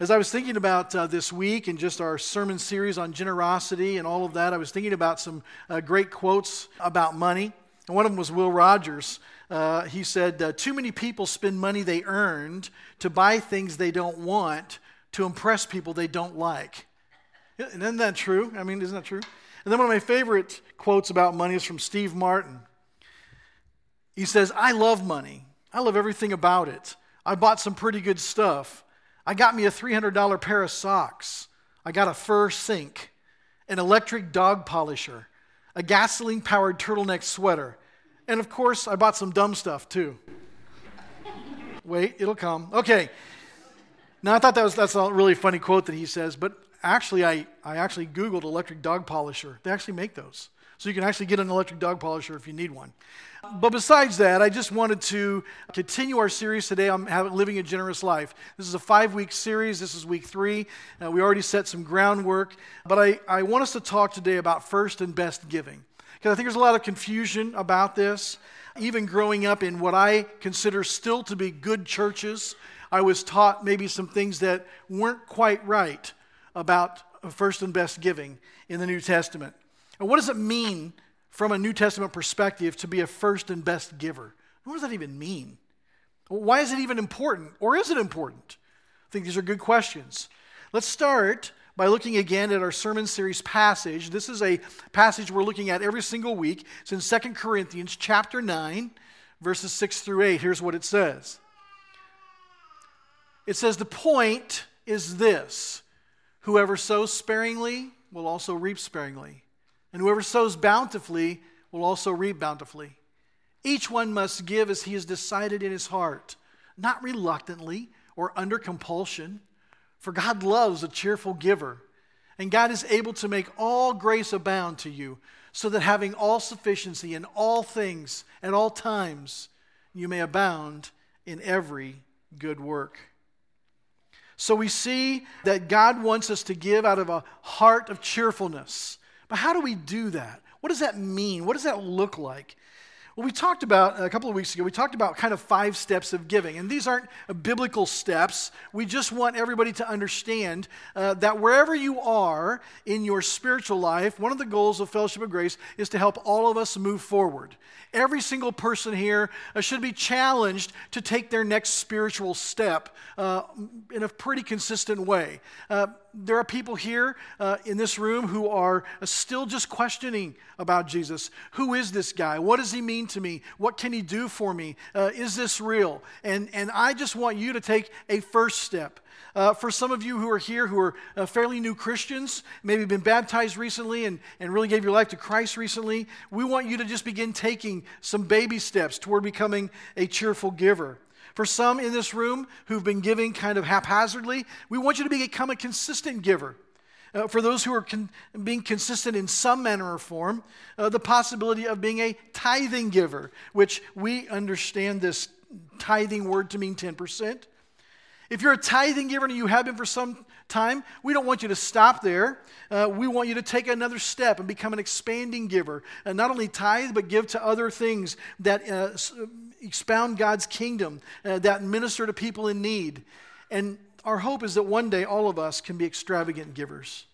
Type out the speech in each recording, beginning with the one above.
As I was thinking about uh, this week and just our sermon series on generosity and all of that, I was thinking about some uh, great quotes about money. And one of them was Will Rogers. Uh, he said, uh, Too many people spend money they earned to buy things they don't want to impress people they don't like. Isn't that true? I mean, isn't that true? And then one of my favorite quotes about money is from Steve Martin. He says, I love money. I love everything about it. I bought some pretty good stuff. I got me a $300 pair of socks. I got a fur sink, an electric dog polisher, a gasoline powered turtleneck sweater, and of course, I bought some dumb stuff too. Wait, it'll come. Okay. Now, I thought that was that's a really funny quote that he says, but actually, I, I actually Googled electric dog polisher. They actually make those. So you can actually get an electric dog polisher if you need one. But besides that, I just wanted to continue our series today on living a generous life. This is a five week series. This is week three. Uh, we already set some groundwork. But I, I want us to talk today about first and best giving. Because I think there's a lot of confusion about this. Even growing up in what I consider still to be good churches, I was taught maybe some things that weren't quite right about first and best giving in the New Testament. And what does it mean from a New Testament perspective to be a first and best giver? What does that even mean? Why is it even important? Or is it important? I think these are good questions. Let's start by looking again at our sermon series passage. This is a passage we're looking at every single week. It's in 2 Corinthians chapter 9, verses 6 through 8. Here's what it says. It says, The point is this whoever sows sparingly will also reap sparingly. And whoever sows bountifully will also reap bountifully. Each one must give as he has decided in his heart, not reluctantly or under compulsion, for God loves a cheerful giver. And God is able to make all grace abound to you, so that having all sufficiency in all things at all times, you may abound in every good work. So we see that God wants us to give out of a heart of cheerfulness. How do we do that? What does that mean? What does that look like? Well, we talked about a couple of weeks ago, we talked about kind of five steps of giving. And these aren't biblical steps. We just want everybody to understand uh, that wherever you are in your spiritual life, one of the goals of Fellowship of Grace is to help all of us move forward. Every single person here uh, should be challenged to take their next spiritual step uh, in a pretty consistent way. There are people here uh, in this room who are still just questioning about Jesus. Who is this guy? What does he mean to me? What can he do for me? Uh, is this real? And, and I just want you to take a first step. Uh, for some of you who are here who are uh, fairly new Christians, maybe been baptized recently and, and really gave your life to Christ recently, we want you to just begin taking some baby steps toward becoming a cheerful giver. For some in this room who've been giving kind of haphazardly, we want you to become a consistent giver. Uh, for those who are con- being consistent in some manner or form, uh, the possibility of being a tithing giver, which we understand this tithing word to mean 10%. If you're a tithing giver and you have been for some time, we don't want you to stop there. Uh, we want you to take another step and become an expanding giver. And not only tithe, but give to other things that uh, expound God's kingdom, uh, that minister to people in need. And our hope is that one day all of us can be extravagant givers.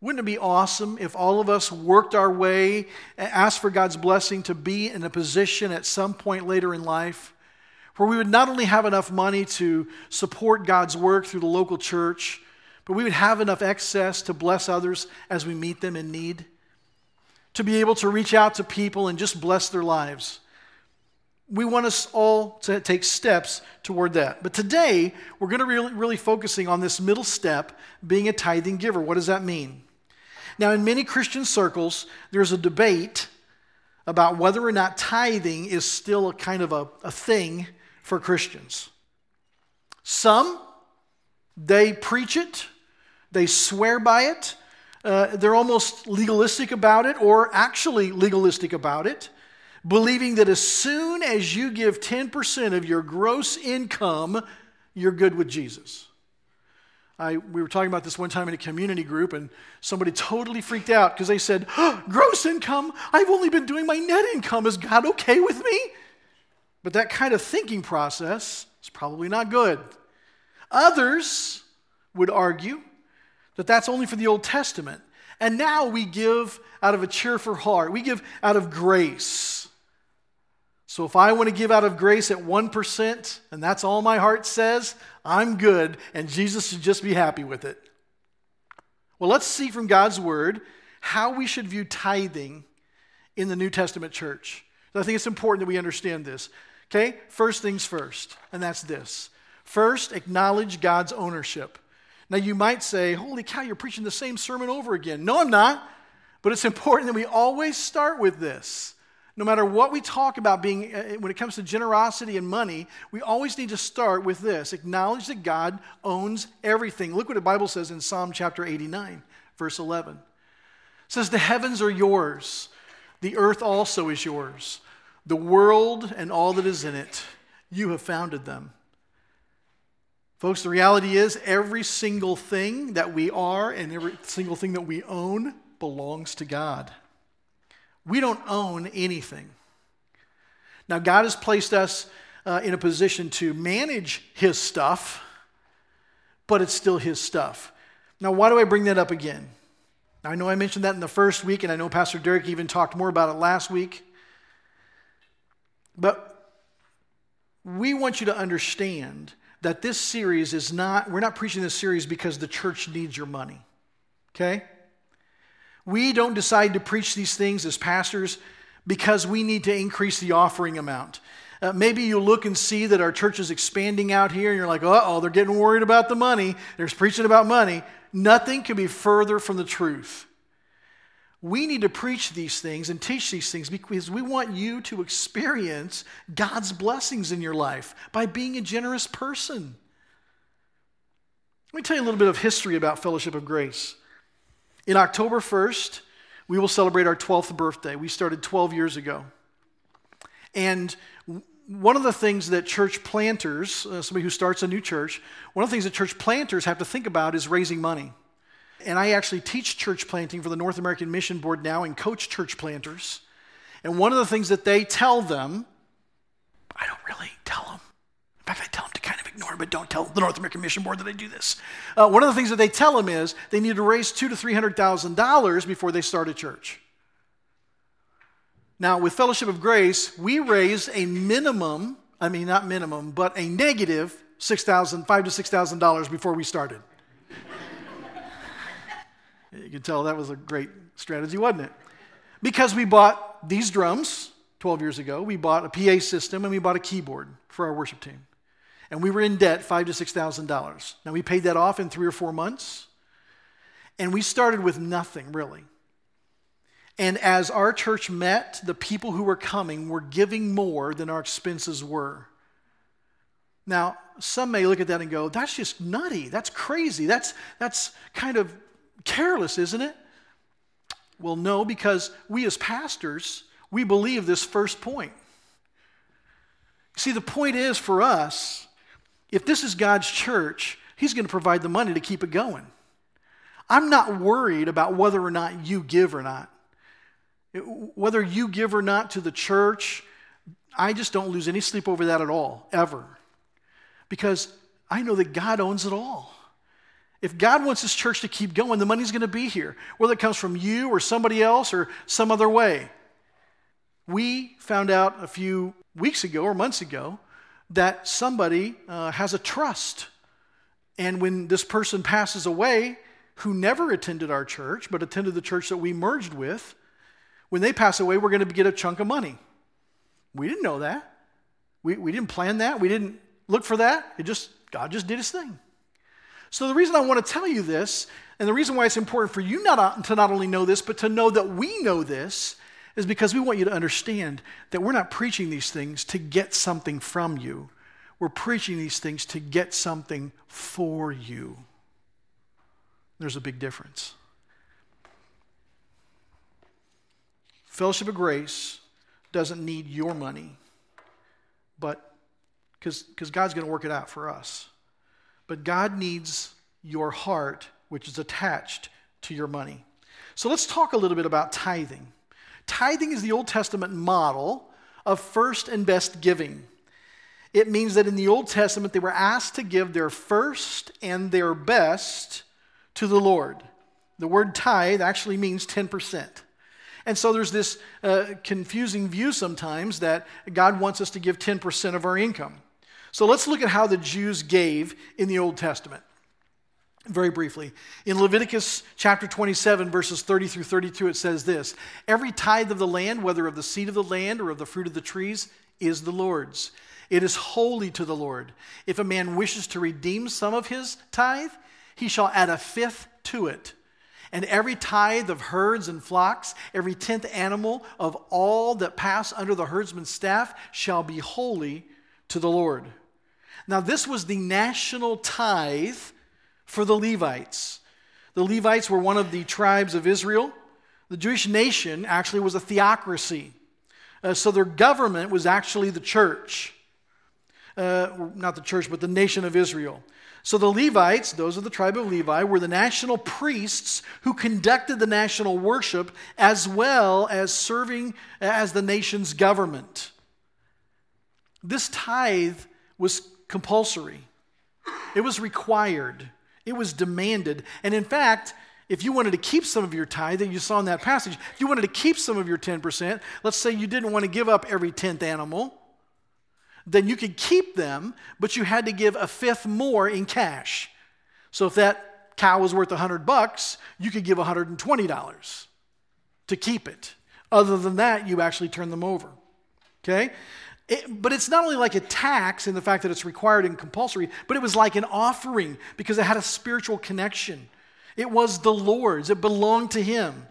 Wouldn't it be awesome if all of us worked our way, asked for God's blessing to be in a position at some point later in life where we would not only have enough money to support God's work through the local church, but we would have enough excess to bless others as we meet them in need, to be able to reach out to people and just bless their lives. We want us all to take steps toward that. But today, we're going to really, really focusing on this middle step, being a tithing giver. What does that mean? Now, in many Christian circles, there's a debate about whether or not tithing is still a kind of a, a thing for Christians. Some, they preach it, they swear by it, uh, they're almost legalistic about it, or actually legalistic about it believing that as soon as you give 10% of your gross income, you're good with Jesus. I, we were talking about this one time in a community group, and somebody totally freaked out because they said, oh, Gross income? I've only been doing my net income. Is God okay with me? But that kind of thinking process is probably not good. Others would argue that that's only for the Old Testament. And now we give out of a cheerful heart, we give out of grace. So if I want to give out of grace at 1%, and that's all my heart says, I'm good, and Jesus should just be happy with it. Well, let's see from God's word how we should view tithing in the New Testament church. I think it's important that we understand this. Okay? First things first, and that's this. First, acknowledge God's ownership. Now, you might say, Holy cow, you're preaching the same sermon over again. No, I'm not. But it's important that we always start with this. No matter what we talk about being uh, when it comes to generosity and money, we always need to start with this. Acknowledge that God owns everything. Look what the Bible says in Psalm chapter 89, verse 11. It says, "The heavens are yours, the earth also is yours. The world and all that is in it, you have founded them." Folks, the reality is every single thing that we are and every single thing that we own belongs to God. We don't own anything. Now, God has placed us uh, in a position to manage His stuff, but it's still His stuff. Now, why do I bring that up again? I know I mentioned that in the first week, and I know Pastor Derek even talked more about it last week. But we want you to understand that this series is not, we're not preaching this series because the church needs your money. Okay? We don't decide to preach these things as pastors because we need to increase the offering amount. Uh, maybe you look and see that our church is expanding out here, and you're like, uh oh, they're getting worried about the money. They're preaching about money. Nothing can be further from the truth. We need to preach these things and teach these things because we want you to experience God's blessings in your life by being a generous person. Let me tell you a little bit of history about Fellowship of Grace. In October 1st, we will celebrate our 12th birthday. We started 12 years ago. And one of the things that church planters, uh, somebody who starts a new church, one of the things that church planters have to think about is raising money. And I actually teach church planting for the North American Mission Board now and coach church planters. And one of the things that they tell them, I don't really tell them. In fact, I tell them to kind of ignore, but don't tell the North American Mission Board that I do this. Uh, one of the things that they tell them is they need to raise two to three hundred thousand dollars before they start a church. Now, with Fellowship of Grace, we raised a minimum, I mean not minimum, but a negative six thousand, five to six thousand dollars before we started. You can tell that was a great strategy, wasn't it? Because we bought these drums 12 years ago, we bought a PA system and we bought a keyboard for our worship team and we were in debt five to six thousand dollars. Now we paid that off in three or four months, and we started with nothing really. And as our church met, the people who were coming were giving more than our expenses were. Now, some may look at that and go, that's just nutty. That's crazy. That's, that's kind of careless, isn't it? Well, no, because we as pastors, we believe this first point. See, the point is for us, if this is God's church, He's going to provide the money to keep it going. I'm not worried about whether or not you give or not. Whether you give or not to the church, I just don't lose any sleep over that at all, ever. Because I know that God owns it all. If God wants His church to keep going, the money's going to be here, whether it comes from you or somebody else or some other way. We found out a few weeks ago or months ago that somebody uh, has a trust. And when this person passes away, who never attended our church, but attended the church that we merged with, when they pass away, we're going to get a chunk of money. We didn't know that. We, we didn't plan that. We didn't look for that. It just, God just did his thing. So the reason I want to tell you this, and the reason why it's important for you not, uh, to not only know this, but to know that we know this, is because we want you to understand that we're not preaching these things to get something from you. We're preaching these things to get something for you. There's a big difference. Fellowship of Grace doesn't need your money, but because God's going to work it out for us. But God needs your heart, which is attached to your money. So let's talk a little bit about tithing. Tithing is the Old Testament model of first and best giving. it means that in the Old Testament they were asked to give their first and their best to the Lord. The word tithe actually means 10%. And so there's this uh, confusing view sometimes that God wants us to give 10% of our income. So let's look at how the Jews gave in the Old Testament. Very briefly. In Leviticus chapter 27, verses 30 through 32, it says this Every tithe of the land, whether of the seed of the land or of the fruit of the trees, is the Lord's. It is holy to the Lord. If a man wishes to redeem some of his tithe, he shall add a fifth to it. And every tithe of herds and flocks, every tenth animal of all that pass under the herdsman's staff shall be holy to the Lord. Now, this was the national tithe for the Levites. The Levites were one of the tribes of Israel. The Jewish nation actually was a theocracy. Uh, so their government was actually the church uh, not the church, but the nation of Israel. So the Levites, those of the tribe of Levi, were the national priests who conducted the national worship as well as serving as the nation's government. This tithe was compulsory, it was required, it was demanded. And in fact, if you wanted to keep some of your tithe that you saw in that passage, if you wanted to keep some of your 10%, let's say you didn't want to give up every 10th animal, then you could keep them, but you had to give a fifth more in cash. So if that cow was worth 100 bucks, you could give $120 to keep it. Other than that, you actually turn them over. Okay? It, but it's not only like a tax in the fact that it's required and compulsory, but it was like an offering because it had a spiritual connection. It was the Lord's, it belonged to Him.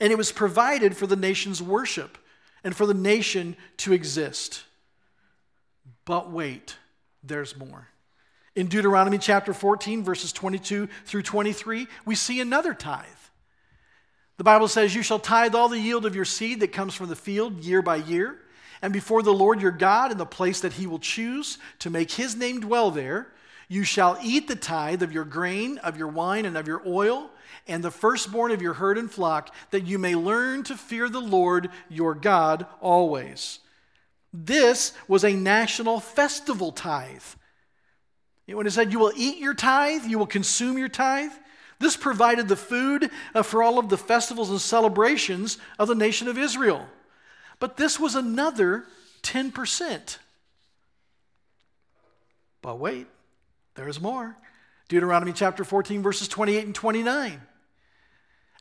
And it was provided for the nation's worship and for the nation to exist. But wait, there's more. In Deuteronomy chapter 14, verses 22 through 23, we see another tithe. The Bible says, You shall tithe all the yield of your seed that comes from the field year by year, and before the Lord your God in the place that he will choose to make his name dwell there. You shall eat the tithe of your grain, of your wine, and of your oil, and the firstborn of your herd and flock, that you may learn to fear the Lord your God always. This was a national festival tithe. When it said, You will eat your tithe, you will consume your tithe, this provided the food uh, for all of the festivals and celebrations of the nation of Israel. But this was another 10%. But wait, there's more. Deuteronomy chapter 14, verses 28 and 29.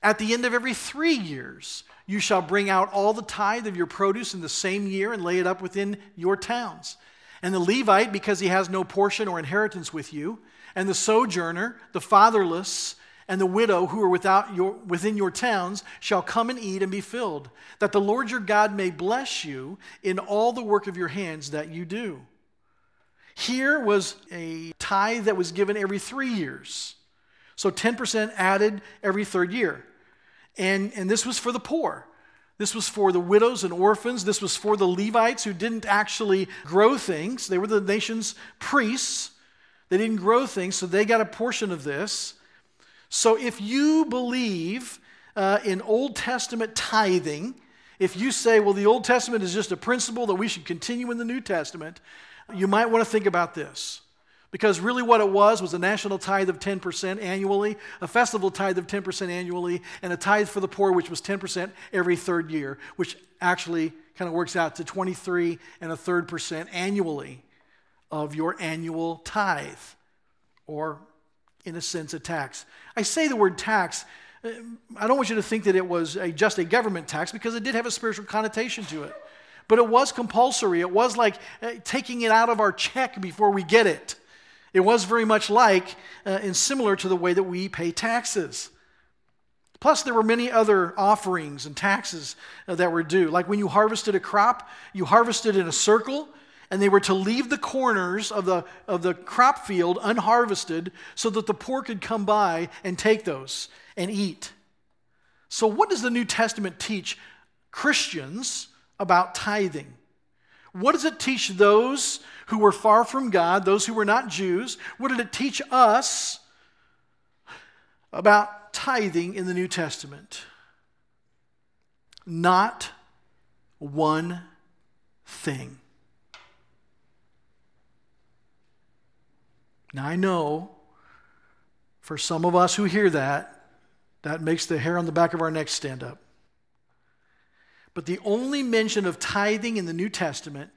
At the end of every three years, you shall bring out all the tithe of your produce in the same year and lay it up within your towns. And the Levite, because he has no portion or inheritance with you, and the sojourner, the fatherless, and the widow who are without your, within your towns shall come and eat and be filled, that the Lord your God may bless you in all the work of your hands that you do. Here was a tithe that was given every three years. So 10% added every third year. And, and this was for the poor. This was for the widows and orphans. This was for the Levites who didn't actually grow things. They were the nation's priests. They didn't grow things, so they got a portion of this. So if you believe uh, in Old Testament tithing, if you say, well, the Old Testament is just a principle that we should continue in the New Testament, you might want to think about this. Because really, what it was was a national tithe of 10% annually, a festival tithe of 10% annually, and a tithe for the poor, which was 10% every third year, which actually kind of works out to 23 and a third percent annually of your annual tithe, or in a sense, a tax. I say the word tax. Uh, I don't want you to think that it was a, just a government tax because it did have a spiritual connotation to it. But it was compulsory. It was like uh, taking it out of our check before we get it. It was very much like uh, and similar to the way that we pay taxes. Plus, there were many other offerings and taxes uh, that were due. Like when you harvested a crop, you harvested in a circle, and they were to leave the corners of the, of the crop field unharvested so that the poor could come by and take those and eat. So, what does the New Testament teach Christians about tithing? What does it teach those who were far from God, those who were not Jews? What did it teach us about tithing in the New Testament? Not one thing. Now, I know for some of us who hear that, that makes the hair on the back of our neck stand up. But the only mention of tithing in the New Testament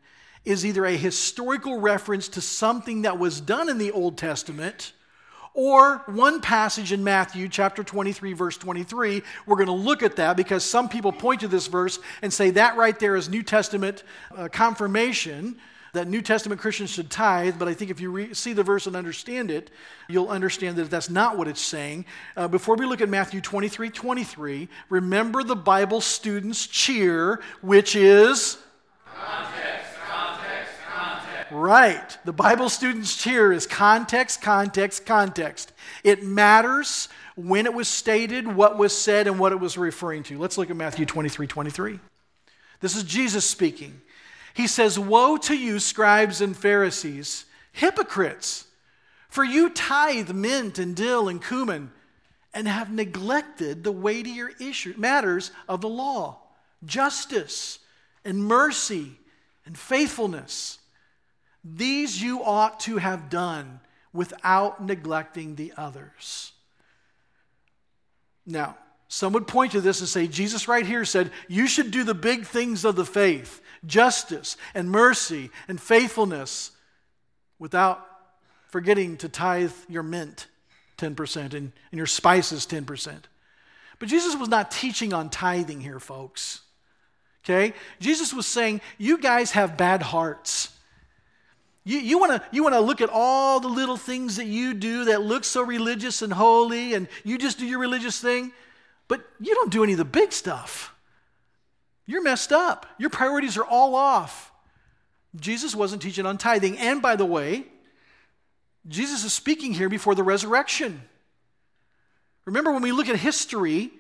is either a historical reference to something that was done in the Old Testament or one passage in Matthew chapter 23, verse 23. We're going to look at that because some people point to this verse and say that right there is New Testament uh, confirmation that New Testament Christians should tithe, but I think if you re- see the verse and understand it, you'll understand that that's not what it's saying. Uh, before we look at Matthew 23 23, remember the Bible students' cheer, which is. Context, context, context. Right. The Bible students' cheer is context, context, context. It matters when it was stated, what was said, and what it was referring to. Let's look at Matthew 23 23. This is Jesus speaking. He says, Woe to you, scribes and Pharisees, hypocrites! For you tithe mint and dill and cumin and have neglected the weightier issue, matters of the law justice and mercy and faithfulness. These you ought to have done without neglecting the others. Now, some would point to this and say, Jesus right here said, You should do the big things of the faith justice and mercy and faithfulness without forgetting to tithe your mint 10% and, and your spices 10%. But Jesus was not teaching on tithing here, folks. Okay? Jesus was saying, You guys have bad hearts. You, you want to you wanna look at all the little things that you do that look so religious and holy, and you just do your religious thing, but you don't do any of the big stuff. You're messed up. Your priorities are all off. Jesus wasn't teaching on tithing. And by the way, Jesus is speaking here before the resurrection. Remember, when we look at history,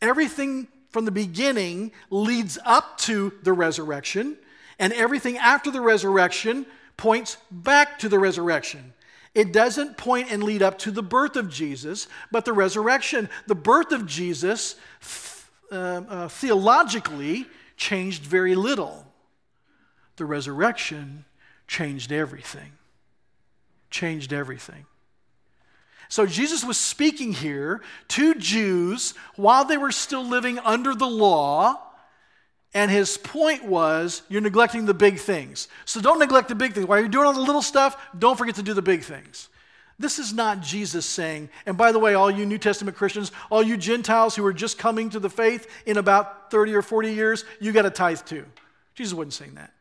everything from the beginning leads up to the resurrection, and everything after the resurrection points back to the resurrection. It doesn't point and lead up to the birth of Jesus, but the resurrection. The birth of Jesus uh, uh, theologically changed very little. The resurrection changed everything. Changed everything. So Jesus was speaking here to Jews while they were still living under the law. And his point was, you're neglecting the big things. So don't neglect the big things. While you're doing all the little stuff, don't forget to do the big things. This is not Jesus saying, and by the way, all you New Testament Christians, all you Gentiles who are just coming to the faith in about 30 or 40 years, you got to tithe too. Jesus wasn't saying that.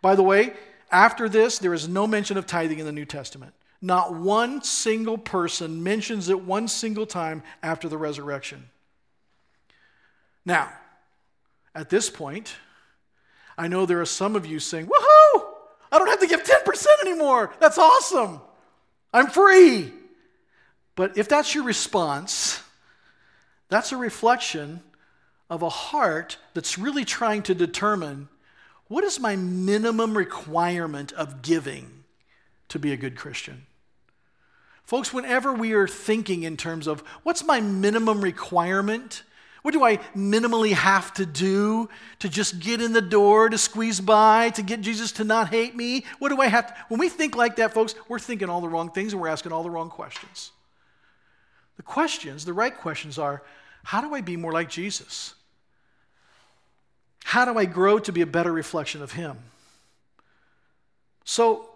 By the way, after this, there is no mention of tithing in the New Testament. Not one single person mentions it one single time after the resurrection. Now, at this point, I know there are some of you saying, Woohoo! I don't have to give 10% anymore. That's awesome. I'm free. But if that's your response, that's a reflection of a heart that's really trying to determine what is my minimum requirement of giving to be a good Christian? Folks, whenever we are thinking in terms of what's my minimum requirement, what do I minimally have to do to just get in the door, to squeeze by, to get Jesus to not hate me? What do I have to? When we think like that, folks, we're thinking all the wrong things and we're asking all the wrong questions. The questions, the right questions are how do I be more like Jesus? How do I grow to be a better reflection of Him? So,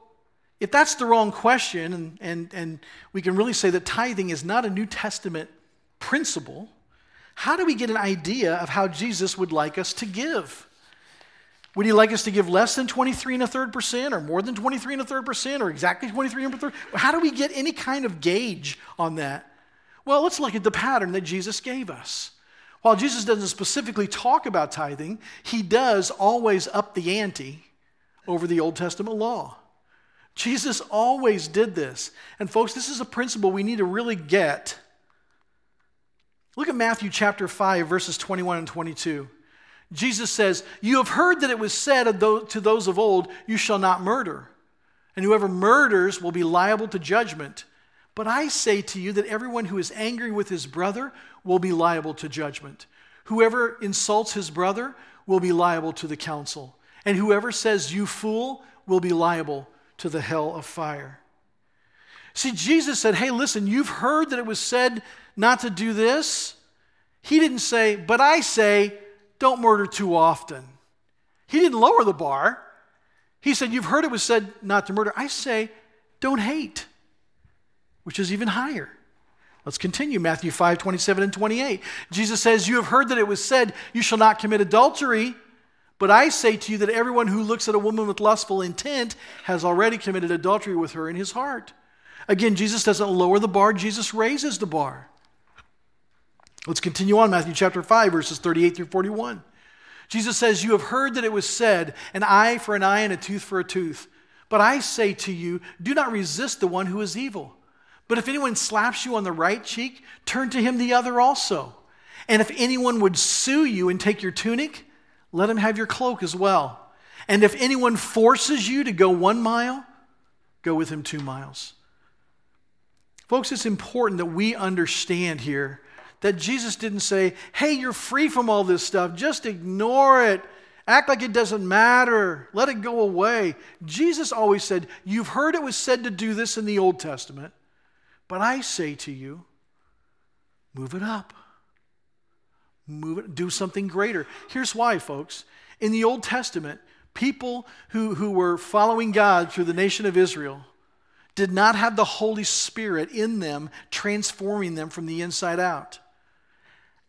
if that's the wrong question, and, and, and we can really say that tithing is not a New Testament principle, how do we get an idea of how Jesus would like us to give? Would he like us to give less than 23 and a third percent, or more than 23 and a third percent, or exactly 23 and a third? How do we get any kind of gauge on that? Well, let's look at the pattern that Jesus gave us. While Jesus doesn't specifically talk about tithing, he does always up the ante over the Old Testament law. Jesus always did this. And, folks, this is a principle we need to really get Look at Matthew chapter 5, verses 21 and 22. Jesus says, You have heard that it was said to those of old, You shall not murder, and whoever murders will be liable to judgment. But I say to you that everyone who is angry with his brother will be liable to judgment. Whoever insults his brother will be liable to the council. And whoever says, You fool, will be liable to the hell of fire. See, Jesus said, Hey, listen, you've heard that it was said not to do this. He didn't say, But I say, don't murder too often. He didn't lower the bar. He said, You've heard it was said not to murder. I say, Don't hate, which is even higher. Let's continue. Matthew 5 27 and 28. Jesus says, You have heard that it was said, You shall not commit adultery. But I say to you that everyone who looks at a woman with lustful intent has already committed adultery with her in his heart. Again, Jesus doesn't lower the bar, Jesus raises the bar. Let's continue on, Matthew chapter 5, verses 38 through 41. Jesus says, You have heard that it was said, an eye for an eye and a tooth for a tooth. But I say to you, do not resist the one who is evil. But if anyone slaps you on the right cheek, turn to him the other also. And if anyone would sue you and take your tunic, let him have your cloak as well. And if anyone forces you to go one mile, go with him two miles. Folks, it's important that we understand here that Jesus didn't say, hey, you're free from all this stuff, just ignore it. Act like it doesn't matter. Let it go away. Jesus always said, You've heard it was said to do this in the Old Testament, but I say to you, move it up. Move it, do something greater. Here's why, folks. In the Old Testament, people who, who were following God through the nation of Israel did not have the Holy Spirit in them, transforming them from the inside out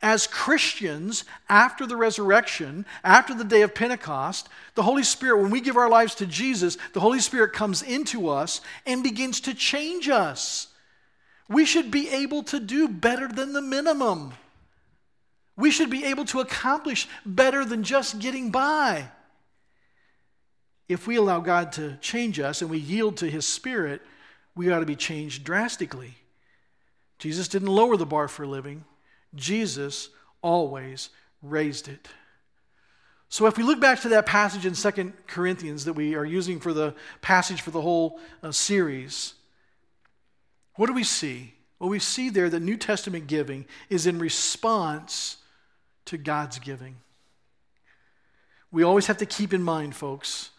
as Christians, after the resurrection, after the day of Pentecost, the Holy Spirit, when we give our lives to Jesus, the Holy Spirit comes into us and begins to change us. We should be able to do better than the minimum. We should be able to accomplish better than just getting by. If we allow God to change us and we yield to His Spirit, we ought to be changed drastically. Jesus didn't lower the bar for living. Jesus always raised it. So, if we look back to that passage in Second Corinthians that we are using for the passage for the whole uh, series, what do we see? Well, we see there that New Testament giving is in response to God's giving. We always have to keep in mind, folks,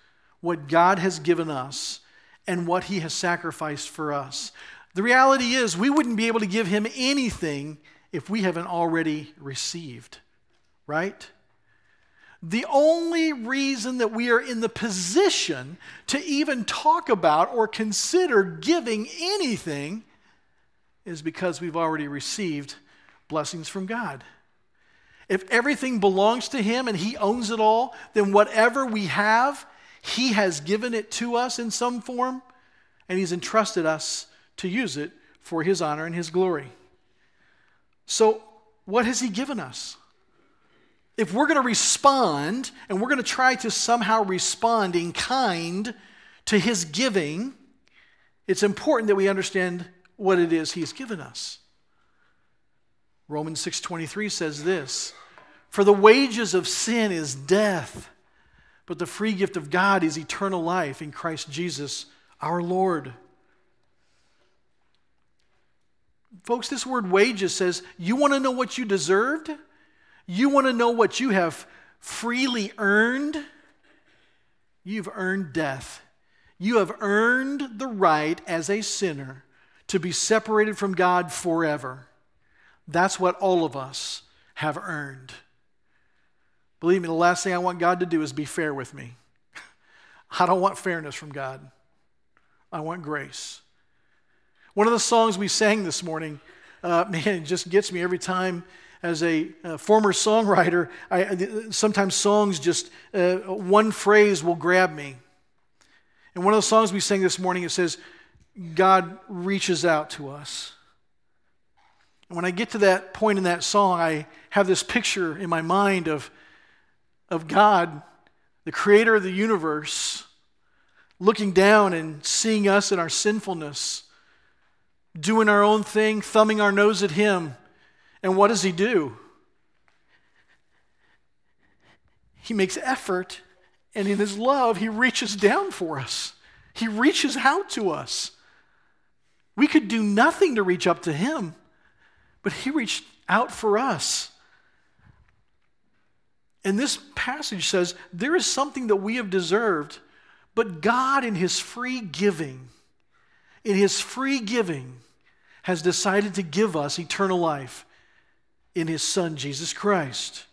what God has given us and what He has sacrificed for us. The reality is, we wouldn't be able to give Him anything if we haven't already received, right? The only reason that we are in the position to even talk about or consider giving anything is because we've already received blessings from God. If everything belongs to Him and He owns it all, then whatever we have, He has given it to us in some form, and He's entrusted us to use it for His honor and His glory. So, what has He given us? If we're going to respond and we're going to try to somehow respond in kind to His giving, it's important that we understand what it is He's given us. Romans 6:23 says this, "For the wages of sin is death, but the free gift of God is eternal life in Christ Jesus our Lord." Folks, this word wages says, you want to know what you deserved? You want to know what you have freely earned? You've earned death. You have earned the right as a sinner to be separated from God forever. That's what all of us have earned. Believe me, the last thing I want God to do is be fair with me. I don't want fairness from God, I want grace. One of the songs we sang this morning, uh, man, it just gets me every time. As a, a former songwriter, I, sometimes songs just, uh, one phrase will grab me. And one of the songs we sang this morning, it says, God reaches out to us. And when I get to that point in that song, I have this picture in my mind of, of God, the creator of the universe, looking down and seeing us in our sinfulness doing our own thing, thumbing our nose at Him. And what does He do? He makes effort, and in His love, He reaches down for us. He reaches out to us. We could do nothing to reach up to Him, but He reached out for us. And this passage says there is something that we have deserved, but God, in His free giving, in his free giving, has decided to give us eternal life in his son Jesus Christ.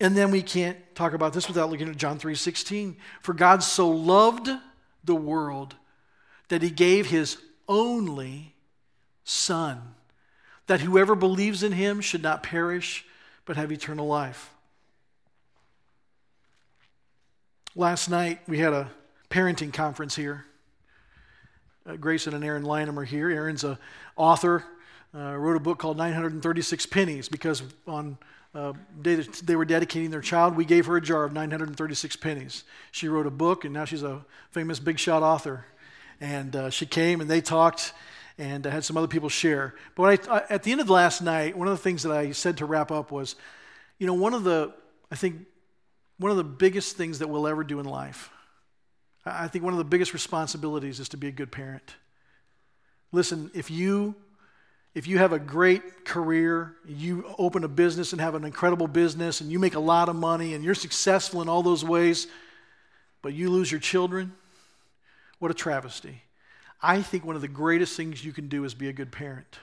And then we can't talk about this without looking at John 3:16. For God so loved the world that he gave his only son that whoever believes in him should not perish but have eternal life. Last night we had a parenting conference here. Uh, Grayson and Erin Lynham are here. Erin's a author, uh, wrote a book called 936 Pennies because on uh, day that they were dedicating their child, we gave her a jar of 936 pennies. She wrote a book, and now she's a famous big shot author. And uh, she came and they talked and I had some other people share. But I, at the end of last night, one of the things that I said to wrap up was, you know, one of the, I think, one of the biggest things that we'll ever do in life, I think one of the biggest responsibilities is to be a good parent. Listen, if you if you have a great career, you open a business and have an incredible business and you make a lot of money and you're successful in all those ways, but you lose your children, what a travesty. I think one of the greatest things you can do is be a good parent.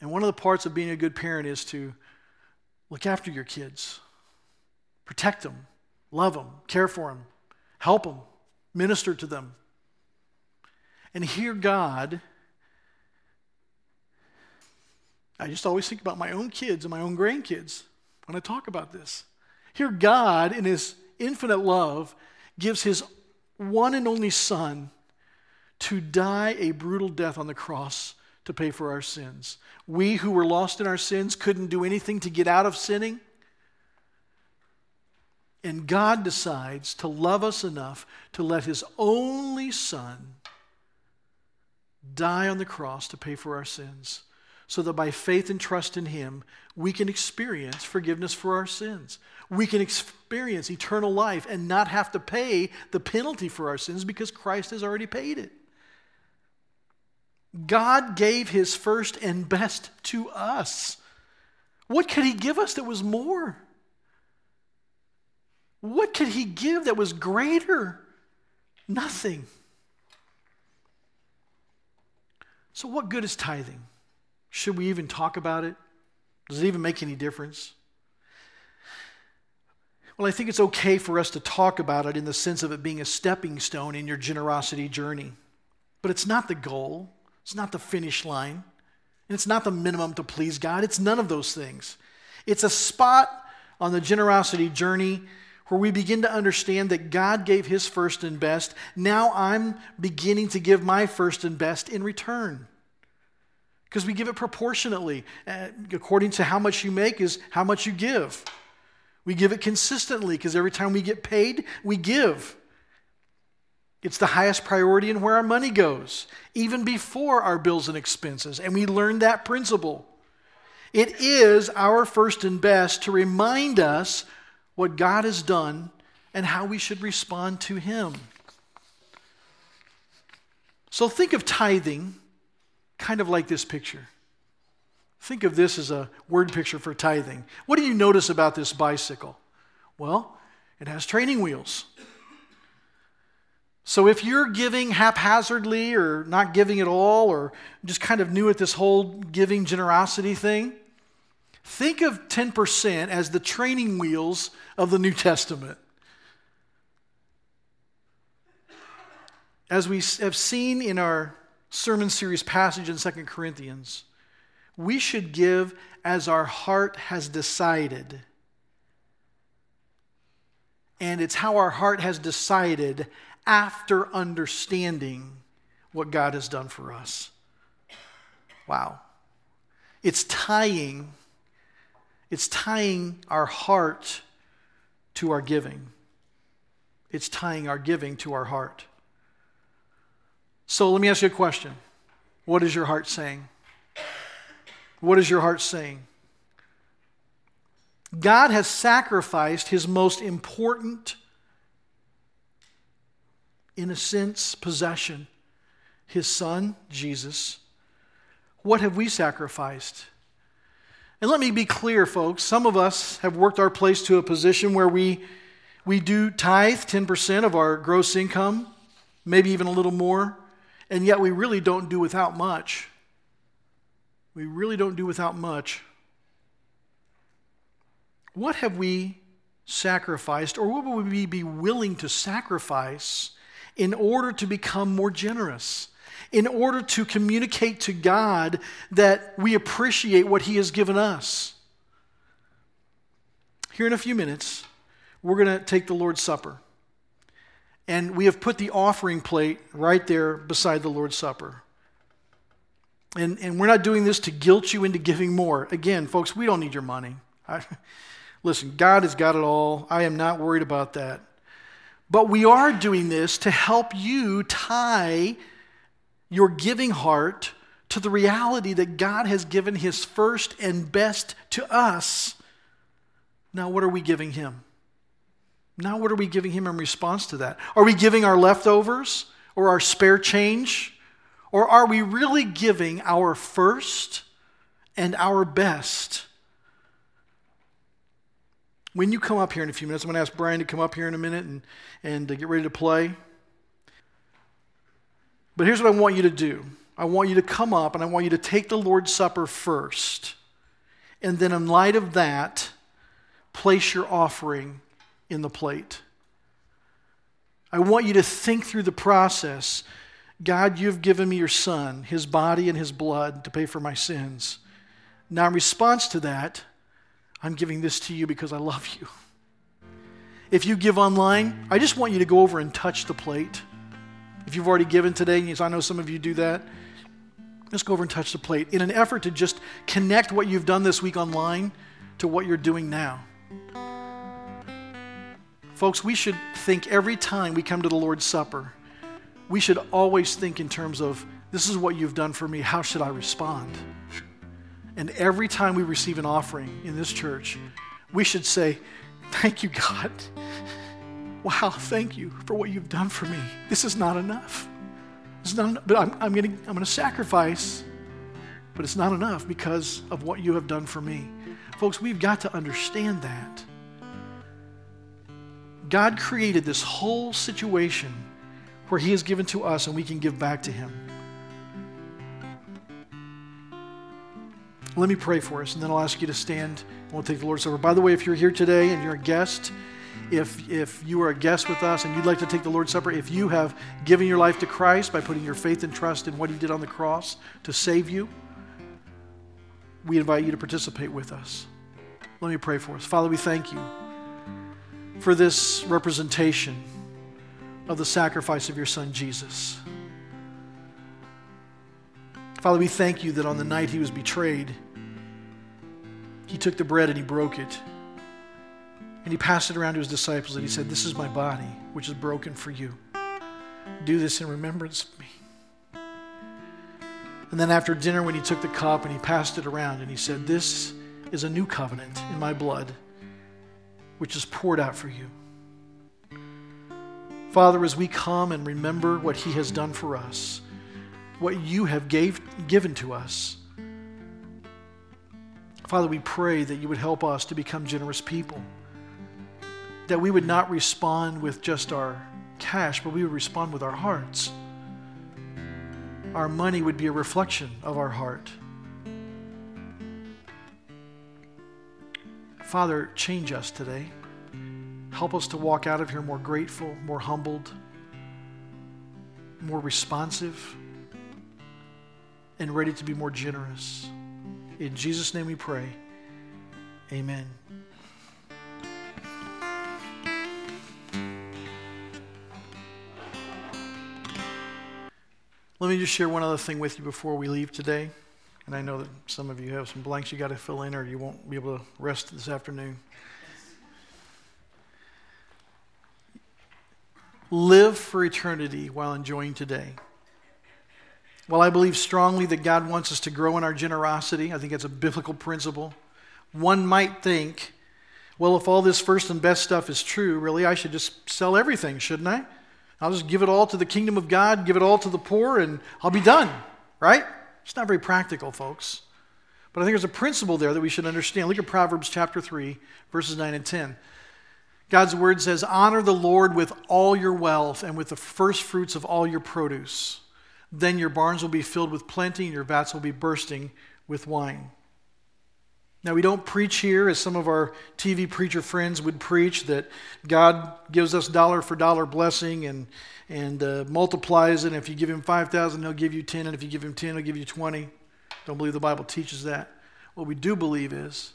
And one of the parts of being a good parent is to look after your kids, protect them, love them, care for them, help them, minister to them. And hear God. I just always think about my own kids and my own grandkids when I talk about this. Here, God, in His infinite love, gives His one and only Son to die a brutal death on the cross to pay for our sins. We who were lost in our sins couldn't do anything to get out of sinning. And God decides to love us enough to let His only Son die on the cross to pay for our sins, so that by faith and trust in Him, we can experience forgiveness for our sins. We can experience eternal life and not have to pay the penalty for our sins because Christ has already paid it. God gave his first and best to us. What could he give us that was more? What could he give that was greater? Nothing. So, what good is tithing? Should we even talk about it? Does it even make any difference? Well, I think it's okay for us to talk about it in the sense of it being a stepping stone in your generosity journey. But it's not the goal. It's not the finish line. And it's not the minimum to please God. It's none of those things. It's a spot on the generosity journey where we begin to understand that God gave his first and best. Now I'm beginning to give my first and best in return. Because we give it proportionately. Uh, according to how much you make, is how much you give. We give it consistently because every time we get paid, we give. It's the highest priority in where our money goes, even before our bills and expenses. And we learned that principle. It is our first and best to remind us what God has done and how we should respond to Him. So think of tithing kind of like this picture. Think of this as a word picture for tithing. What do you notice about this bicycle? Well, it has training wheels. So if you're giving haphazardly or not giving at all or just kind of new at this whole giving generosity thing, think of 10% as the training wheels of the New Testament. As we have seen in our sermon series passage in 2 Corinthians, we should give as our heart has decided. And it's how our heart has decided after understanding what God has done for us. Wow. It's tying it's tying our heart to our giving. It's tying our giving to our heart. So let me ask you a question. What is your heart saying? What is your heart saying? God has sacrificed his most important in a sense, possession, his son, Jesus. What have we sacrificed? And let me be clear, folks. Some of us have worked our place to a position where we, we do tithe 10% of our gross income, maybe even a little more. and yet we really don't do without much. We really don't do without much. What have we sacrificed, or what would we be willing to sacrifice in order to become more generous? In order to communicate to God that we appreciate what He has given us? Here in a few minutes, we're going to take the Lord's Supper. And we have put the offering plate right there beside the Lord's Supper. And, and we're not doing this to guilt you into giving more. Again, folks, we don't need your money. I, listen, God has got it all. I am not worried about that. But we are doing this to help you tie your giving heart to the reality that God has given His first and best to us. Now, what are we giving Him? Now, what are we giving him in response to that? Are we giving our leftovers or our spare change? Or are we really giving our first and our best? When you come up here in a few minutes, I'm going to ask Brian to come up here in a minute and, and to get ready to play. But here's what I want you to do I want you to come up and I want you to take the Lord's Supper first. And then, in light of that, place your offering in the plate. I want you to think through the process. God, you've given me your son, his body and his blood to pay for my sins. Now, in response to that, I'm giving this to you because I love you. If you give online, I just want you to go over and touch the plate. If you've already given today, I know some of you do that, just go over and touch the plate in an effort to just connect what you've done this week online to what you're doing now. Folks, we should think every time we come to the Lord's Supper, we should always think in terms of this is what you've done for me. How should I respond? And every time we receive an offering in this church, we should say, Thank you, God. Wow, thank you for what you've done for me. This is not enough. It's not enough, but I'm, I'm going to I'm going to sacrifice, but it's not enough because of what you have done for me. Folks, we've got to understand that. God created this whole situation where He has given to us and we can give back to Him. Let me pray for us, and then I'll ask you to stand and we'll take the Lord's Supper. By the way, if you're here today and you're a guest, if, if you are a guest with us and you'd like to take the Lord's Supper, if you have given your life to Christ by putting your faith and trust in what He did on the cross to save you, we invite you to participate with us. Let me pray for us. Father, we thank you for this representation of the sacrifice of your son Jesus. Father, we thank you that on the night he was betrayed, he took the bread and he broke it. And he passed it around to his disciples and he said, This is my body, which is broken for you. Do this in remembrance of me. And then after dinner, when he took the cup and he passed it around and he said, This is a new covenant in my blood which is poured out for you. Father, as we come and remember what He has done for us, what you have gave, given to us, Father, we pray that you would help us to become generous people. That we would not respond with just our cash, but we would respond with our hearts. Our money would be a reflection of our heart. Father, change us today. Help us to walk out of here more grateful, more humbled, more responsive, and ready to be more generous. In Jesus' name we pray. Amen. Let me just share one other thing with you before we leave today. And I know that some of you have some blanks you got to fill in, or you won't be able to rest this afternoon. Live for eternity while enjoying today. While I believe strongly that God wants us to grow in our generosity, I think it's a biblical principle. One might think, well, if all this first and best stuff is true, really, I should just sell everything, shouldn't I? I'll just give it all to the kingdom of God, give it all to the poor, and I'll be done, right? It's not very practical, folks. But I think there's a principle there that we should understand. Look at Proverbs chapter 3, verses 9 and 10. God's word says, Honor the Lord with all your wealth and with the first fruits of all your produce. Then your barns will be filled with plenty, and your vats will be bursting with wine. Now, we don't preach here, as some of our TV preacher friends would preach, that God gives us dollar for dollar blessing and, and uh, multiplies it. And if you give him 5,000, he'll give you 10. And if you give him 10, he'll give you 20. Don't believe the Bible teaches that. What we do believe is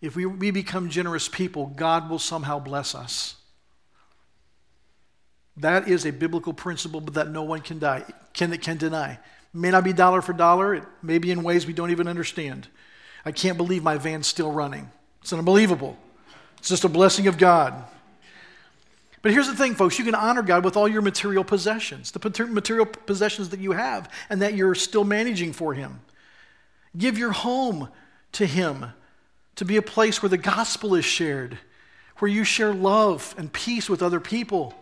if we, we become generous people, God will somehow bless us. That is a biblical principle, but that no one can, die, can, can deny. It may not be dollar for dollar, it may be in ways we don't even understand. I can't believe my van's still running. It's unbelievable. It's just a blessing of God. But here's the thing, folks you can honor God with all your material possessions, the material possessions that you have and that you're still managing for Him. Give your home to Him to be a place where the gospel is shared, where you share love and peace with other people.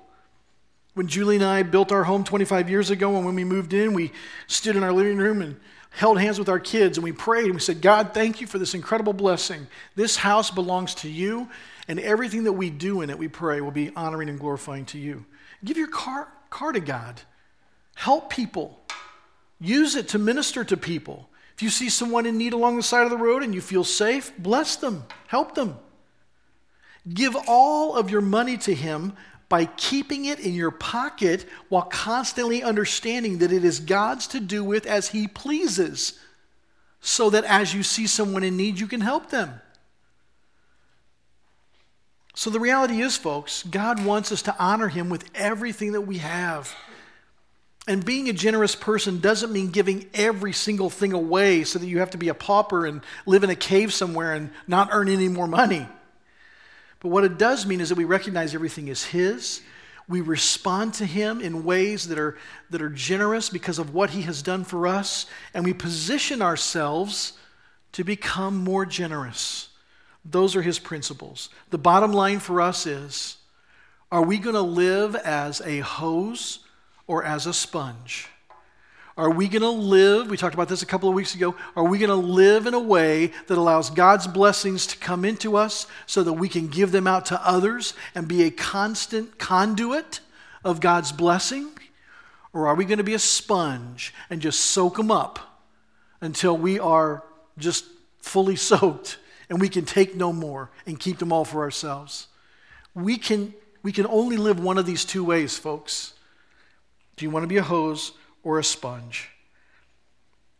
When Julie and I built our home 25 years ago, and when we moved in, we stood in our living room and held hands with our kids and we prayed and we said, God, thank you for this incredible blessing. This house belongs to you, and everything that we do in it, we pray, will be honoring and glorifying to you. Give your car, car to God. Help people. Use it to minister to people. If you see someone in need along the side of the road and you feel safe, bless them, help them. Give all of your money to Him by keeping it in your pocket while constantly understanding that it is God's to do with as He pleases, so that as you see someone in need, you can help them. So the reality is, folks, God wants us to honor Him with everything that we have. And being a generous person doesn't mean giving every single thing away so that you have to be a pauper and live in a cave somewhere and not earn any more money. But what it does mean is that we recognize everything is His. We respond to Him in ways that are, that are generous because of what He has done for us, and we position ourselves to become more generous. Those are His principles. The bottom line for us is are we going to live as a hose or as a sponge? Are we going to live? We talked about this a couple of weeks ago. Are we going to live in a way that allows God's blessings to come into us so that we can give them out to others and be a constant conduit of God's blessing? Or are we going to be a sponge and just soak them up until we are just fully soaked and we can take no more and keep them all for ourselves? We can, we can only live one of these two ways, folks. Do you want to be a hose or a sponge.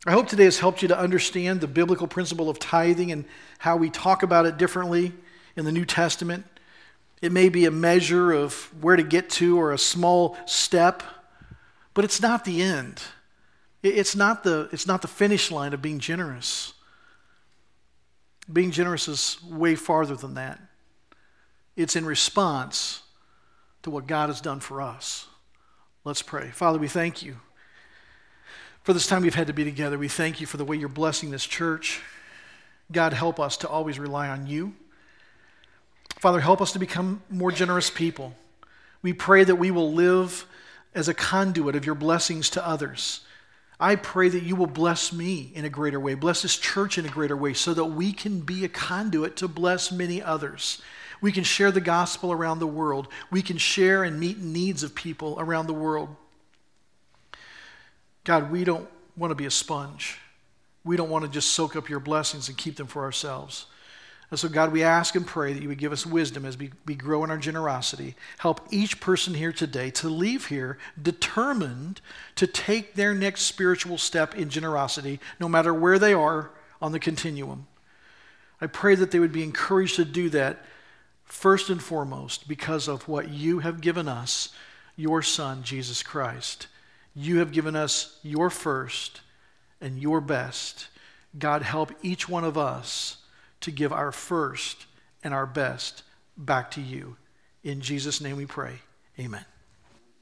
I hope today has helped you to understand the biblical principle of tithing and how we talk about it differently in the New Testament. It may be a measure of where to get to or a small step, but it's not the end. It's not the, it's not the finish line of being generous. Being generous is way farther than that. It's in response to what God has done for us. Let's pray. Father, we thank you for this time we've had to be together. We thank you for the way you're blessing this church. God, help us to always rely on you. Father, help us to become more generous people. We pray that we will live as a conduit of your blessings to others. I pray that you will bless me in a greater way, bless this church in a greater way, so that we can be a conduit to bless many others. We can share the gospel around the world. We can share and meet needs of people around the world. God, we don't want to be a sponge. We don't want to just soak up your blessings and keep them for ourselves. And so, God, we ask and pray that you would give us wisdom as we, we grow in our generosity. Help each person here today to leave here determined to take their next spiritual step in generosity, no matter where they are on the continuum. I pray that they would be encouraged to do that first and foremost because of what you have given us, your Son, Jesus Christ. You have given us your first and your best. God, help each one of us to give our first and our best back to you. In Jesus' name we pray. Amen.